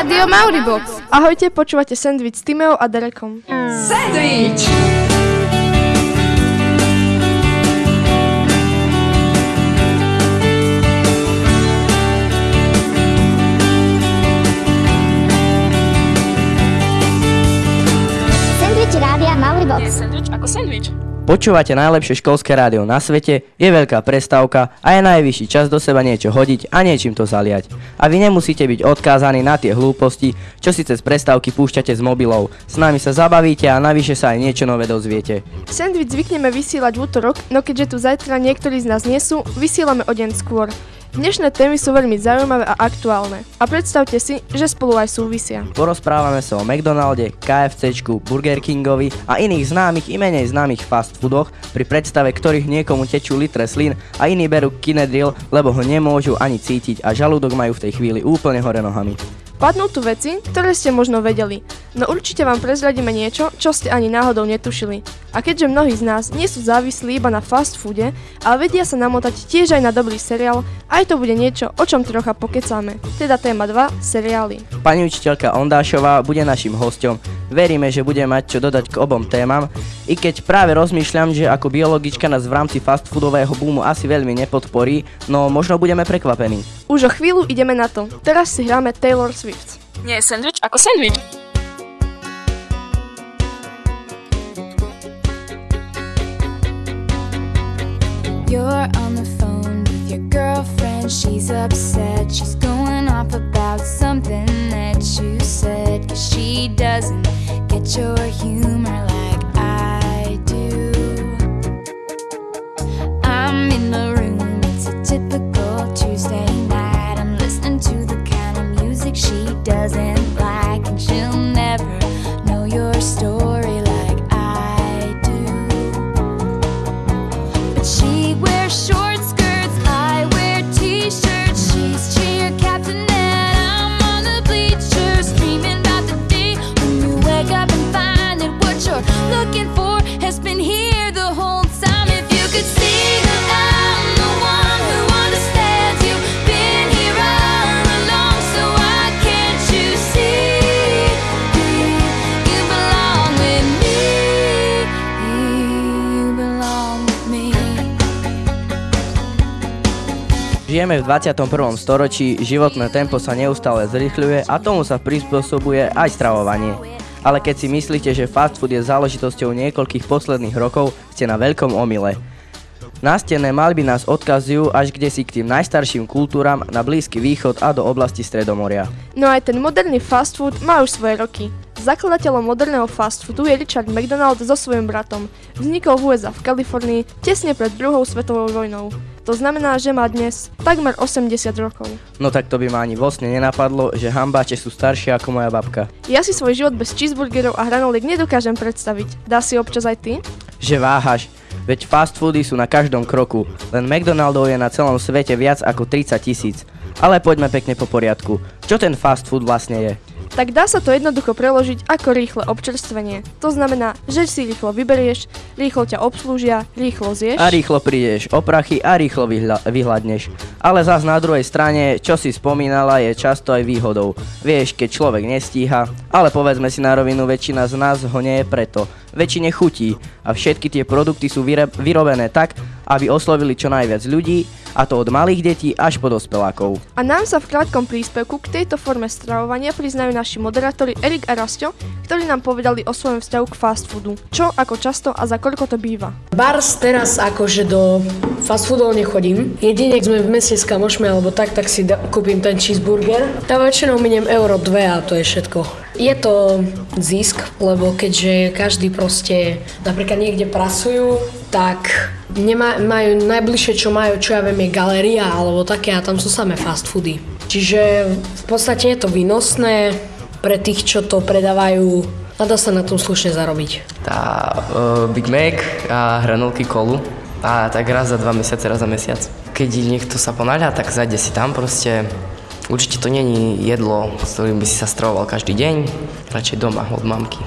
Rádio Mauribox. Ahojte, počúvate Sandwich s Timeou a Derekom. Sandwich! Sandwich Rádia Mauribox. Je sandwich ako sandwich. Počúvate najlepšie školské rádio na svete, je veľká prestávka a je najvyšší čas do seba niečo hodiť a niečím to zaliať. A vy nemusíte byť odkázaní na tie hlúposti, čo si cez prestávky púšťate z mobilov. S nami sa zabavíte a navyše sa aj niečo nové dozviete. Sandwich zvykneme vysielať v útorok, no keďže tu zajtra niektorí z nás nie sú, vysielame o deň skôr. Dnešné témy sú veľmi zaujímavé a aktuálne. A predstavte si, že spolu aj súvisia. Porozprávame sa o McDonalde, KFCčku, Burger Kingovi a iných známych i menej známych fast foodoch, pri predstave ktorých niekomu tečú litre slín a iní berú Kinedril, lebo ho nemôžu ani cítiť a žalúdok majú v tej chvíli úplne hore nohami. Padnú tu veci, ktoré ste možno vedeli, no určite vám prezradíme niečo, čo ste ani náhodou netušili. A keďže mnohí z nás nie sú závislí iba na fast foode, ale vedia sa namotať tiež aj na dobrý seriál, aj to bude niečo, o čom trocha pokecáme. Teda téma 2, seriály. Pani učiteľka Ondášová bude našim hostom. Veríme, že bude mať čo dodať k obom témam, i keď práve rozmýšľam, že ako biologička nás v rámci fast foodového boomu asi veľmi nepodporí, no možno budeme prekvapení. Už o chvíľu ideme na to. Teraz si hráme Taylor Swift. Nie je sandwich ako sandwich. You're on the phone with your girlfriend. She's upset. She's going off about something that you said. Cause she doesn't get your humor like Žijeme v 21. storočí, životné tempo sa neustále zrýchľuje a tomu sa prispôsobuje aj stravovanie. Ale keď si myslíte, že fast food je záležitosťou niekoľkých posledných rokov, ste na veľkom omyle. Nástenné malby nás odkazujú až kde si k tým najstarším kultúram na Blízky východ a do oblasti Stredomoria. No aj ten moderný fast food má už svoje roky. Zakladateľom moderného fast foodu je Richard McDonald so svojím bratom. Vznikol v USA v Kalifornii tesne pred druhou svetovou vojnou. To znamená, že má dnes takmer 80 rokov. No tak to by ma ani vlastne nenapadlo, že hambáče sú staršie ako moja babka. Ja si svoj život bez cheeseburgerov a hranoliek nedokážem predstaviť. Dá si občas aj ty? Že váhaš, veď fast foody sú na každom kroku, len McDonaldov je na celom svete viac ako 30 tisíc. Ale poďme pekne po poriadku. Čo ten fast food vlastne je? Tak dá sa to jednoducho preložiť ako rýchle občerstvenie. To znamená, že si rýchlo vyberieš, rýchlo ťa obslúžia, rýchlo zješ. A rýchlo prídeš o prachy a rýchlo vyhľa- vyhľadneš. Ale zas na druhej strane, čo si spomínala, je často aj výhodou. Vieš, keď človek nestíha, ale povedzme si na rovinu, väčšina z nás ho nie je preto. Väčšine chutí a všetky tie produkty sú vyre- vyrobené tak, aby oslovili čo najviac ľudí, a to od malých detí až po dospelákov. A nám sa v krátkom príspevku k tejto forme stravovania priznajú naši moderátori Erik a Rastio, ktorí nám povedali o svojom vzťahu k fast foodu. Čo, ako často a za koľko to býva. Bars teraz akože do fast foodov nechodím. Jedine, ak sme v meste s kamošmi alebo tak, tak si da- kúpim ten cheeseburger. Tam väčšinou miniem euro 2 a to je všetko. Je to zisk, lebo keďže každý proste napríklad niekde pracujú, tak majú najbližšie, čo majú, čo ja viem, je galéria alebo také a tam sú samé fast foody. Čiže v podstate je to výnosné pre tých, čo to predávajú a dá sa na tom slušne zarobiť. Tá uh, Big Mac a hranolky kolu a tak raz za dva mesiace, raz za mesiac. Keď niekto sa ponáľa, tak zajde si tam proste. Určite to není jedlo, s ktorým by si sa stravoval každý deň, radšej doma od mamky.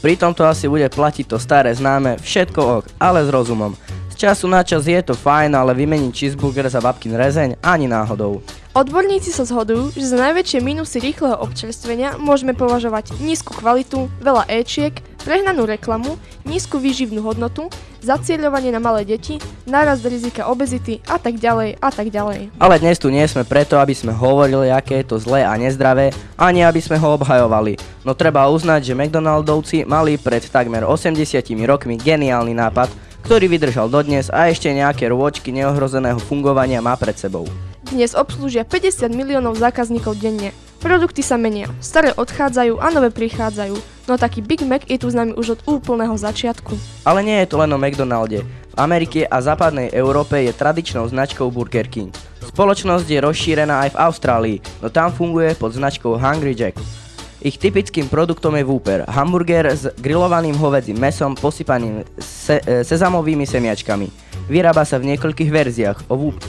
Pri tomto asi bude platiť to staré známe, všetko ok, ale s rozumom. Z času na čas je to fajn, ale vymeniť cheeseburger za babkin rezeň ani náhodou. Odborníci sa zhodujú, že za najväčšie mínusy rýchleho občerstvenia môžeme považovať nízku kvalitu, veľa éčiek, prehnanú reklamu, nízku výživnú hodnotu, zacieľovanie na malé deti, nárast rizika obezity a tak ďalej a tak ďalej. Ale dnes tu nie sme preto, aby sme hovorili, aké je to zlé a nezdravé, ani aby sme ho obhajovali. No treba uznať, že McDonaldovci mali pred takmer 80 rokmi geniálny nápad, ktorý vydržal dodnes a ešte nejaké rôčky neohrozeného fungovania má pred sebou. Dnes obslúžia 50 miliónov zákazníkov denne. Produkty sa menia, staré odchádzajú a nové prichádzajú, no taký Big Mac je tu s nami už od úplného začiatku. Ale nie je to len o McDonalde. V Amerike a západnej Európe je tradičnou značkou Burger King. Spoločnosť je rozšírená aj v Austrálii, no tam funguje pod značkou Hungry Jack. Ich typickým produktom je Whooper, hamburger s grillovaným hovedzím mesom posypaným se- e, sezamovými semiačkami. Vyrába sa v niekoľkých verziách,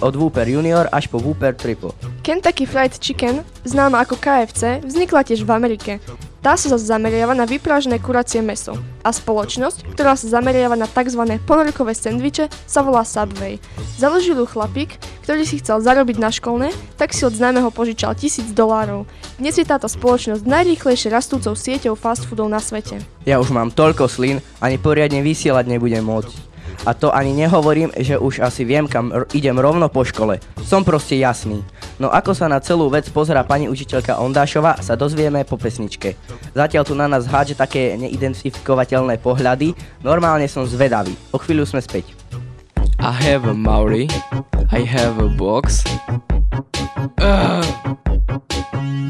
od Whooper Junior až po Whooper Triple. Kentucky Fried Chicken, známa ako KFC, vznikla tiež v Amerike. Tá sa zase zameriava na vyprážené kuracie meso. A spoločnosť, ktorá sa zameriava na tzv. ponorkové sendviče, sa volá Subway. Založil ju chlapík, ktorý si chcel zarobiť na školné, tak si od známeho požičal tisíc dolárov. Dnes je táto spoločnosť najrýchlejšie rastúcou sieťou fast foodov na svete. Ja už mám toľko slín, ani poriadne vysielať nebudem môcť. A to ani nehovorím, že už asi viem, kam r- idem rovno po škole. Som proste jasný. No ako sa na celú vec pozerá pani učiteľka Ondášova, sa dozvieme po pesničke. Zatiaľ tu na nás hádže také neidentifikovateľné pohľady, normálne som zvedavý. O chvíľu sme späť. I have a Maori. I have a box. Ugh.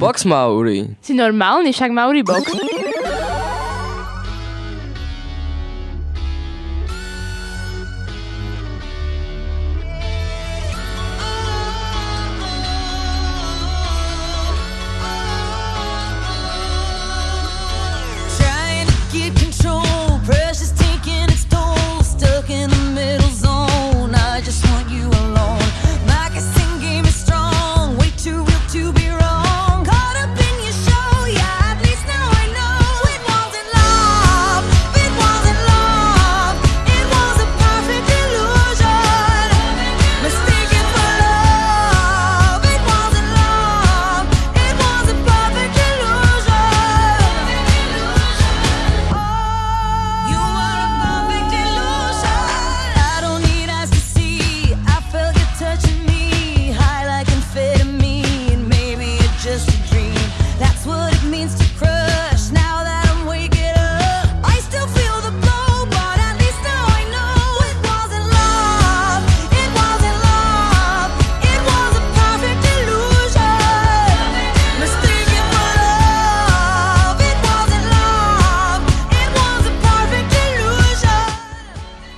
Box Maori. Si normálny, však Mauri box.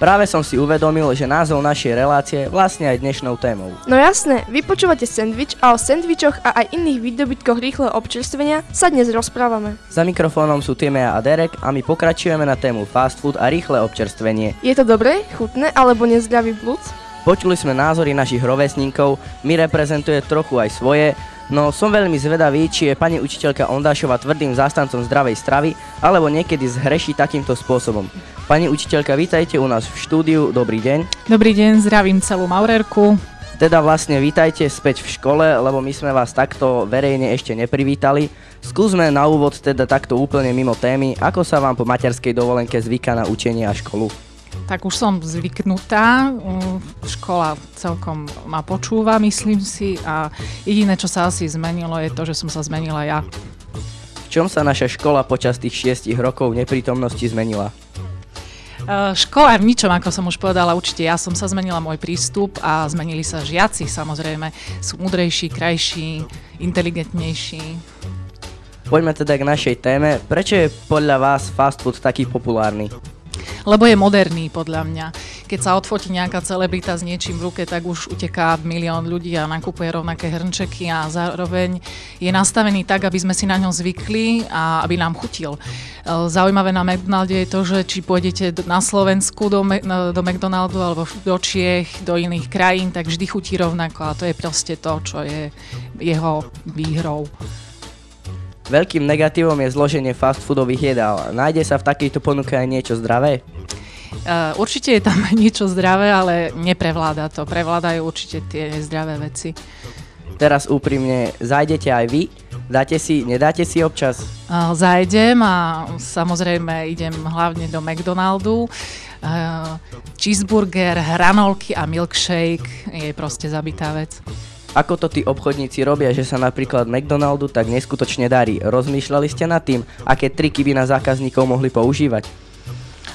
Práve som si uvedomil, že názov našej relácie je vlastne aj dnešnou témou. No jasné, vy počúvate sendvič a o sendvičoch a aj iných výdobytkoch rýchleho občerstvenia sa dnes rozprávame. Za mikrofónom sú Timea a Derek a my pokračujeme na tému fast food a rýchle občerstvenie. Je to dobré, chutné alebo nezdravý blúd? Počuli sme názory našich rovesníkov, my reprezentuje trochu aj svoje, no som veľmi zvedavý, či je pani učiteľka Ondášova tvrdým zástancom zdravej stravy, alebo niekedy zhreší takýmto spôsobom. Pani učiteľka, vítajte u nás v štúdiu, dobrý deň. Dobrý deň, zdravím celú Maurerku. Teda vlastne vítajte späť v škole, lebo my sme vás takto verejne ešte neprivítali. Skúsme na úvod teda takto úplne mimo témy, ako sa vám po materskej dovolenke zvyká na učenie a školu. Tak už som zvyknutá, uh, škola celkom ma počúva, myslím si, a jediné, čo sa asi zmenilo, je to, že som sa zmenila ja. V čom sa naša škola počas tých šiestich rokov neprítomnosti zmenila? Uh, Škola v ničom, ako som už povedala, určite ja som sa zmenila môj prístup a zmenili sa žiaci, samozrejme, sú múdrejší, krajší, inteligentnejší. Poďme teda k našej téme. Prečo je podľa vás fast food taký populárny? Lebo je moderný, podľa mňa. Keď sa odfotí nejaká celebrita s niečím v ruke, tak už uteká milión ľudí a nakupuje rovnaké hrnčeky a zároveň je nastavený tak, aby sme si na ňom zvykli a aby nám chutil. E, Zaujímavé na McDonalde je to, že či pôjdete na Slovensku do, do McDonaldu alebo do Čiech, do iných krajín, tak vždy chutí rovnako a to je proste to, čo je jeho výhrou. Veľkým negatívom je zloženie fast foodových jedál. Nájde sa v takejto ponuke aj niečo zdravé? Uh, určite je tam niečo zdravé, ale neprevláda to. Prevládajú určite tie nezdravé veci. Teraz úprimne, zajdete aj vy? Dáte si, nedáte si občas? A Zajdem a samozrejme idem hlavne do McDonaldu. A Cheeseburger, hranolky a milkshake je proste zabitá vec. Ako to tí obchodníci robia, že sa napríklad McDonaldu tak neskutočne darí? Rozmýšľali ste nad tým, aké triky by na zákazníkov mohli používať?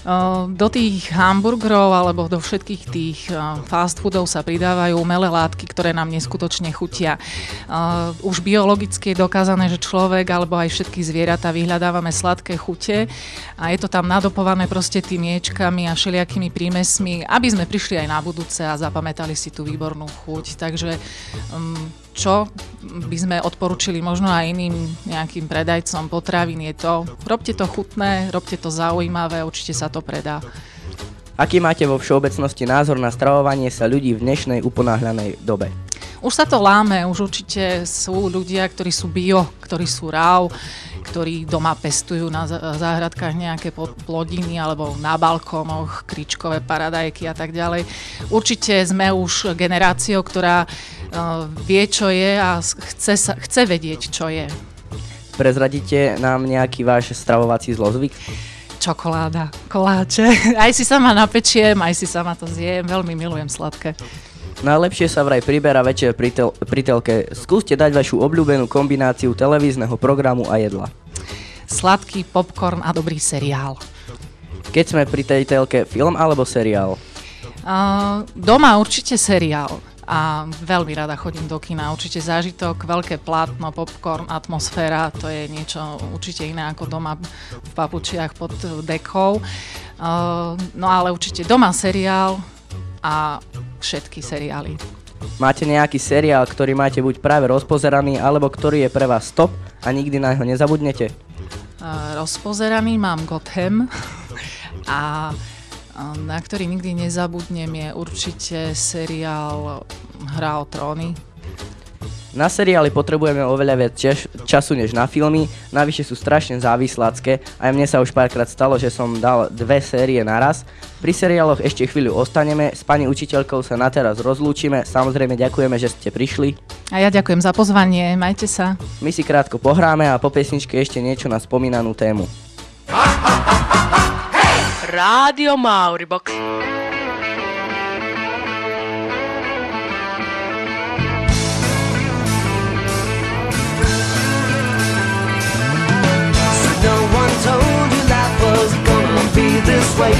Uh, Do tých hamburgerov alebo do všetkých tých uh, fast foodov sa pridávajú umelé látky, ktoré nám neskutočne chutia. Uh, Už biologicky je dokázané, že človek alebo aj všetky zvieratá vyhľadávame sladké chute a je to tam nadopované proste tými ječkami a všelijakými prímesmi, aby sme prišli aj na budúce a zapamätali si tú výbornú chuť. Takže um, čo by sme odporučili možno aj iným nejakým predajcom potravín je to, robte to chutné, robte to zaujímavé, určite sa to predá. Aký máte vo všeobecnosti názor na stravovanie sa ľudí v dnešnej uponáhľanej dobe? Už sa to láme, už určite sú ľudia, ktorí sú bio, ktorí sú raw, ktorí doma pestujú na zá- záhradkách nejaké plodiny alebo na balkónoch, kričkové paradajky a tak ďalej. Určite sme už generáciou, ktorá vie, čo je a chce, sa, chce vedieť, čo je. Prezradíte nám nejaký váš stravovací zlozvyk? Čokoláda, koláče. Aj si sama napečiem, aj si sama to zjem. Veľmi milujem sladké. Najlepšie sa vraj priberá večer pri, tel- pri telke. Skúste dať vašu obľúbenú kombináciu televízneho programu a jedla. Sladký popcorn a dobrý seriál. Keď sme pri tej telke, film alebo seriál? Uh, doma určite seriál a veľmi rada chodím do kina. Určite zážitok, veľké plátno, popcorn, atmosféra, to je niečo určite iné ako doma v papučiach pod dekou. Uh, no ale určite doma seriál a všetky seriály. Máte nejaký seriál, ktorý máte buď práve rozpozeraný, alebo ktorý je pre vás top a nikdy na neho nezabudnete? Uh, rozpozeraný mám Gotham a na ktorý nikdy nezabudnem je určite seriál Hra o tróny. Na seriály potrebujeme oveľa viac čas, času než na filmy, navyše sú strašne závislácké. Aj mne sa už párkrát stalo, že som dal dve série naraz. Pri seriáloch ešte chvíľu ostaneme, s pani učiteľkou sa na teraz rozlúčime, samozrejme ďakujeme, že ste prišli. A ja ďakujem za pozvanie, majte sa. My si krátko pohráme a po pesničke ešte niečo na spomínanú tému. Gonna be this way.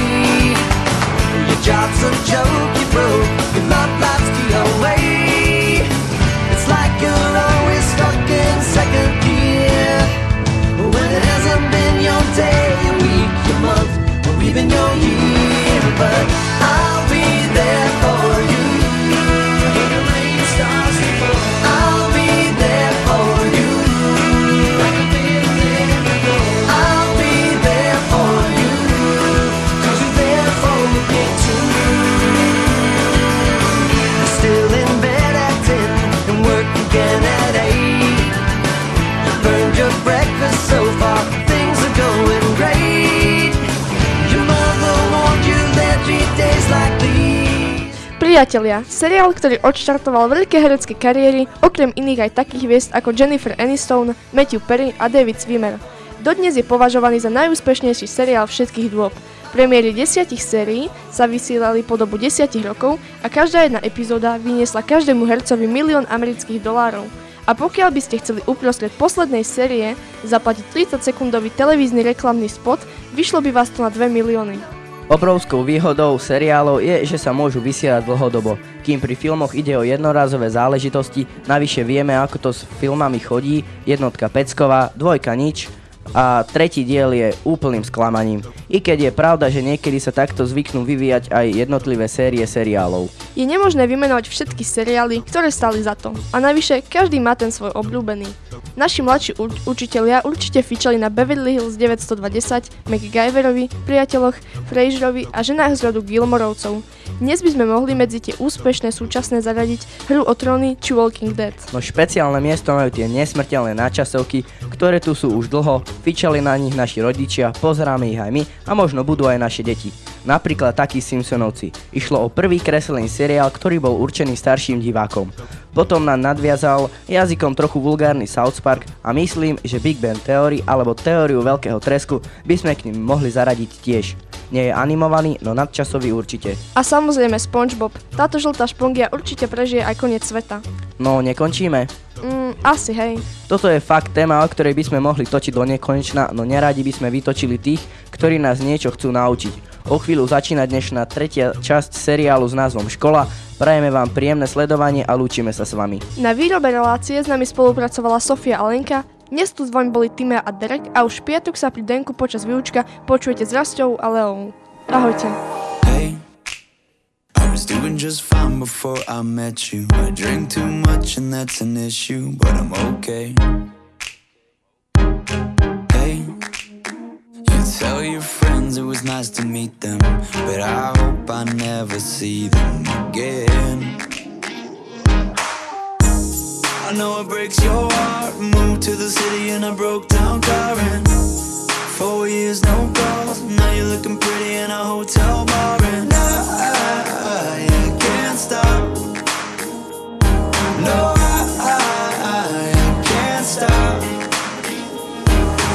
Your job's a joke, you broke. Your love life's to your way. It's like you're always stuck in second even though you Priatelia, seriál, ktorý odštartoval veľké herecké kariéry, okrem iných aj takých hviezd ako Jennifer Aniston, Matthew Perry a David Swimmer. Dodnes je považovaný za najúspešnejší seriál všetkých dôb. Premiéry desiatich sérií sa vysielali po dobu desiatich rokov a každá jedna epizóda vyniesla každému hercovi milión amerických dolárov. A pokiaľ by ste chceli uprostred poslednej série zaplatiť 30-sekundový televízny reklamný spot, vyšlo by vás to na 2 milióny. Obrovskou výhodou seriálov je, že sa môžu vysielať dlhodobo. Kým pri filmoch ide o jednorázové záležitosti, navyše vieme, ako to s filmami chodí, jednotka pecková, dvojka nič a tretí diel je úplným sklamaním. I keď je pravda, že niekedy sa takto zvyknú vyvíjať aj jednotlivé série seriálov. Je nemožné vymenovať všetky seriály, ktoré stali za to. A navyše, každý má ten svoj obľúbený. Naši mladší u- učitelia určite fičali na Beverly Hills 920, MacGyverovi, priateľoch, Fraserovi a ženách z rodu Gilmorovcov. dnes by sme mohli medzi tie úspešné súčasné zaradiť hru o tróny či Walking Dead. No špeciálne miesto majú tie nesmrteľné náčasovky, ktoré tu sú už dlho, fičali na nich naši rodičia, pozeráme ich aj my a možno budú aj naše deti. Napríklad takí Simpsonovci. Išlo o prvý kreslený seriál, ktorý bol určený starším divákom. Potom nám nadviazal jazykom trochu vulgárny South Park a myslím, že Big Bang Theory alebo Teóriu veľkého tresku by sme k ním mohli zaradiť tiež. Nie je animovaný, no nadčasový určite. A samozrejme SpongeBob. Táto žltá špongia určite prežije aj koniec sveta. No nekončíme. Mm, asi hej. Toto je fakt téma, o ktorej by sme mohli točiť do nekonečna, no neradi by sme vytočili tých, ktorí nás niečo chcú naučiť. O chvíľu začína dnešná tretia časť seriálu s názvom Škola. Prajeme vám príjemné sledovanie a lúčime sa s vami. Na výrobe relácie s nami spolupracovala Sofia a Lenka, dnes tu s vami boli Timea a Derek a už piatok sa pri Denku počas výučka počujete s Rastou a Leou. Ahojte. I was doing just fine before I met you. I drink too much and that's an issue, but I'm okay. Hey, you tell your friends it was nice to meet them, but I hope I never see them again. I know it breaks your heart. Moved to the city in a broke down and four years no calls. Now you're looking pretty in a hotel bar and I, I stop. No, I, I, I can't stop.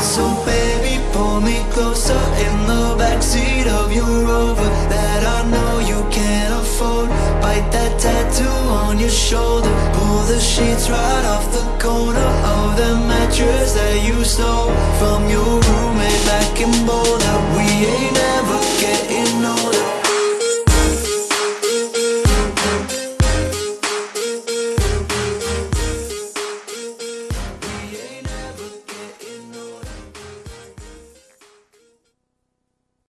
So baby, pull me closer in the backseat of your Rover that I know you can't afford. Bite that tattoo on your shoulder. Pull the sheets right off the corner of the mattress that you stole from your